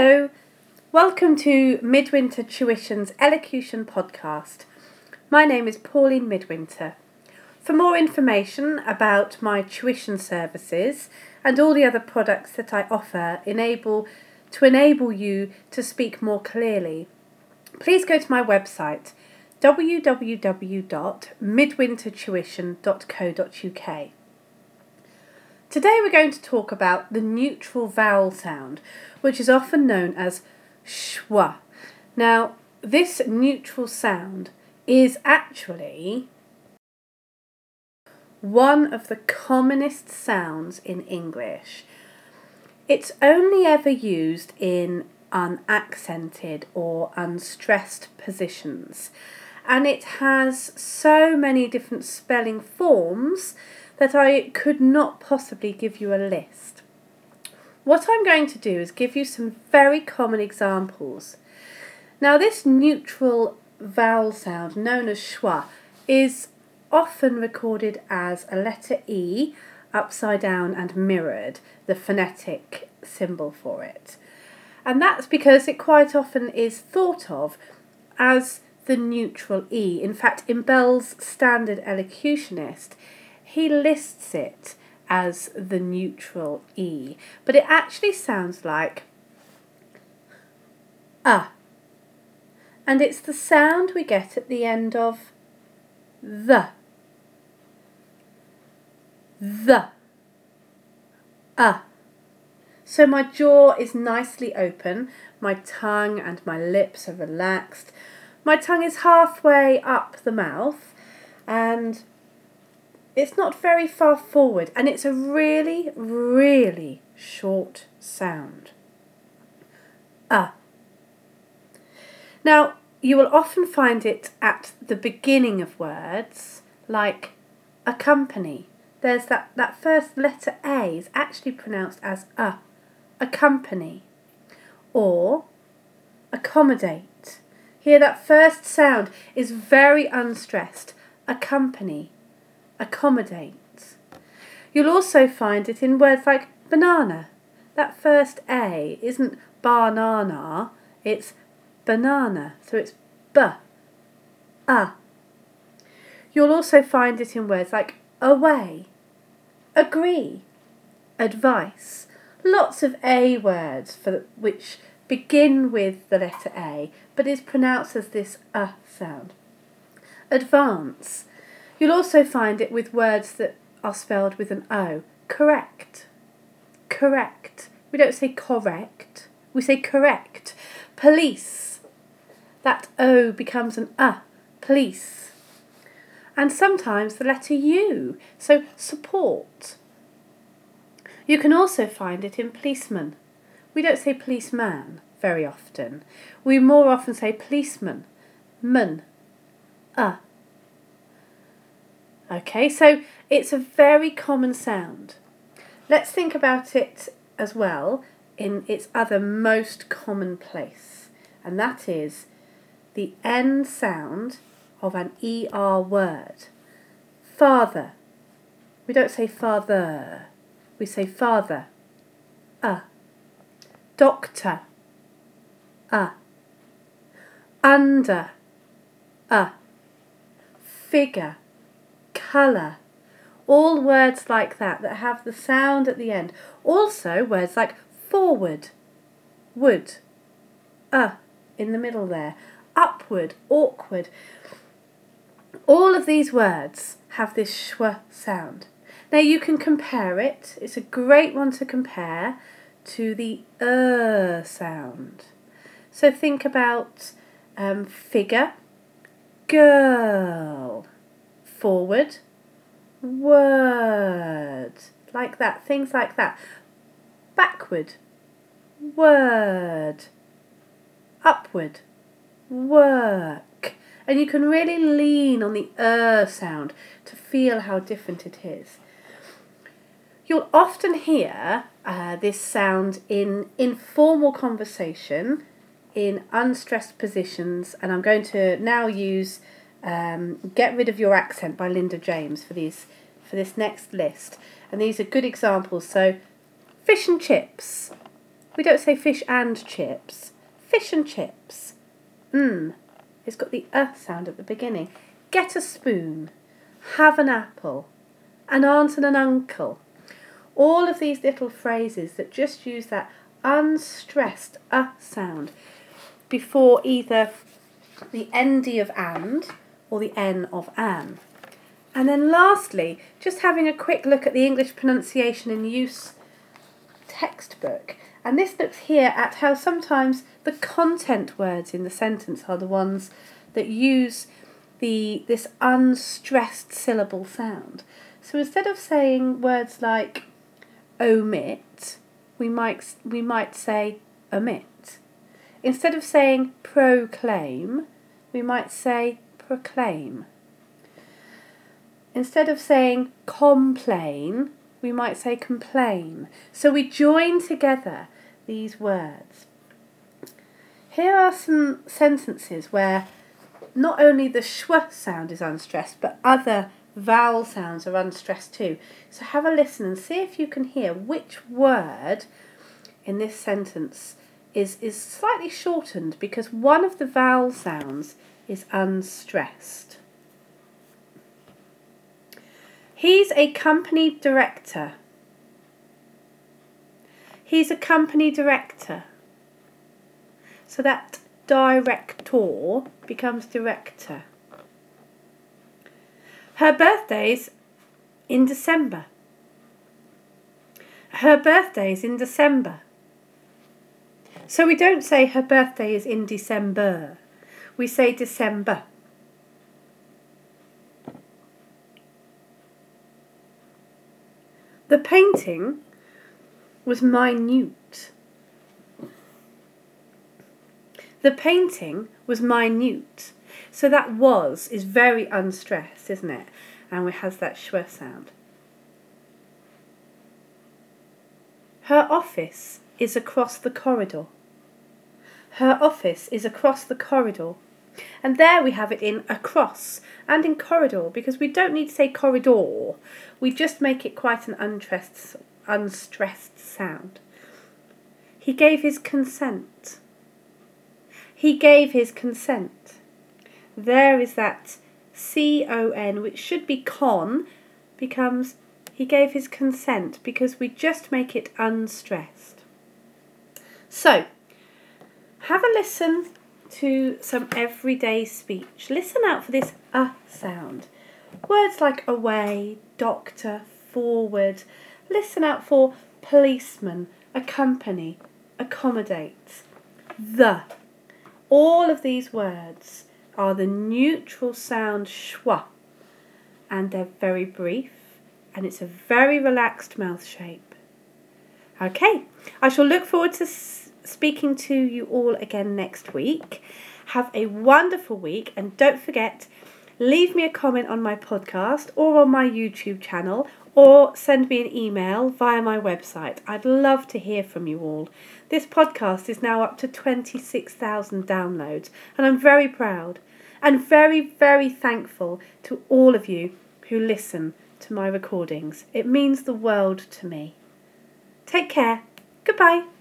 Hello, welcome to Midwinter Tuition's Elocution podcast. My name is Pauline Midwinter. For more information about my tuition services and all the other products that I offer enable to enable you to speak more clearly, please go to my website www.midwintertuition.co.uk. Today we're going to talk about the neutral vowel sound, which is often known as schwa. Now, this neutral sound is actually one of the commonest sounds in English. It's only ever used in unaccented or unstressed positions, and it has so many different spelling forms that I could not possibly give you a list. What I'm going to do is give you some very common examples. Now, this neutral vowel sound, known as schwa, is often recorded as a letter E upside down and mirrored, the phonetic symbol for it. And that's because it quite often is thought of as the neutral E. In fact, in Bell's Standard Elocutionist, he lists it as the neutral E, but it actually sounds like a. And it's the sound we get at the end of the. The. A. So my jaw is nicely open, my tongue and my lips are relaxed. My tongue is halfway up the mouth, and it's not very far forward and it's a really, really short sound. Ah. Now, you will often find it at the beginning of words, like accompany. There's that, that first letter A is actually pronounced as a, accompany, or accommodate. Here, that first sound is very unstressed, accompany accommodate. You'll also find it in words like banana. That first A isn't banana, it's banana, so it's b, a. You'll also find it in words like away, agree, advice. Lots of A words for which begin with the letter A, but is pronounced as this a sound. Advance, You'll also find it with words that are spelled with an O. Correct. Correct. We don't say correct, we say correct. Police. That O becomes an A. Police. And sometimes the letter U, so support. You can also find it in policeman. We don't say policeman very often. We more often say policeman, man, a. Okay, so it's a very common sound. Let's think about it as well in its other most common place, and that is the N sound of an ER word. Father. We don't say father, we say father. A. Doctor. A. Under. A. Figure colour. All words like that that have the sound at the end. Also, words like forward, would, uh, in the middle there, upward, awkward. All of these words have this schwa sound. Now you can compare it, it's a great one to compare to the er sound. So think about um, figure, girl, forward, word, like that, things like that. Backward, word, upward, work. And you can really lean on the er sound to feel how different it is. You'll often hear uh, this sound in informal conversation, in unstressed positions, and I'm going to now use um, Get Rid of Your Accent by Linda James for these for this next list. And these are good examples. So fish and chips, We don't say fish and chips. Fish and chips. Mmm. It's got the uh sound at the beginning. Get a spoon. Have an apple. An aunt and an uncle. All of these little phrases that just use that unstressed uh sound before either the endy of and or the N of an. And then lastly, just having a quick look at the English pronunciation in use textbook. And this looks here at how sometimes the content words in the sentence are the ones that use the this unstressed syllable sound. So instead of saying words like omit, we might we might say omit. Instead of saying proclaim, we might say proclaim. Instead of saying complain, we might say complain. So we join together these words. Here are some sentences where not only the schwa sound is unstressed, but other vowel sounds are unstressed too. So have a listen and see if you can hear which word in this sentence is, is slightly shortened because one of the vowel sounds is unstressed. He's a company director. He's a company director. So that director becomes director. Her birthday's in December. Her birthday's in December. So we don't say her birthday is in December. We say December. The painting was minute. The painting was minute. So that was is very unstressed, isn't it? And it has that schwa sound. Her office is across the corridor. Her office is across the corridor. And there we have it in across and in corridor because we don't need to say corridor. We just make it quite an unstressed, unstressed sound. He gave his consent. He gave his consent. There is that C O N, which should be con, becomes he gave his consent because we just make it unstressed. So, have a listen to some everyday speech. Listen out for this uh sound. Words like away, doctor, forward. Listen out for policeman, accompany, accommodate. The. All of these words are the neutral sound schwa and they're very brief and it's a very relaxed mouth shape. Okay, I shall look forward to speaking to you all again next week. Have a wonderful week and don't forget, leave me a comment on my podcast or on my YouTube channel or send me an email via my website. I'd love to hear from you all. This podcast is now up to 26,000 downloads and I'm very proud and very, very thankful to all of you who listen to my recordings. It means the world to me. Take care. Goodbye.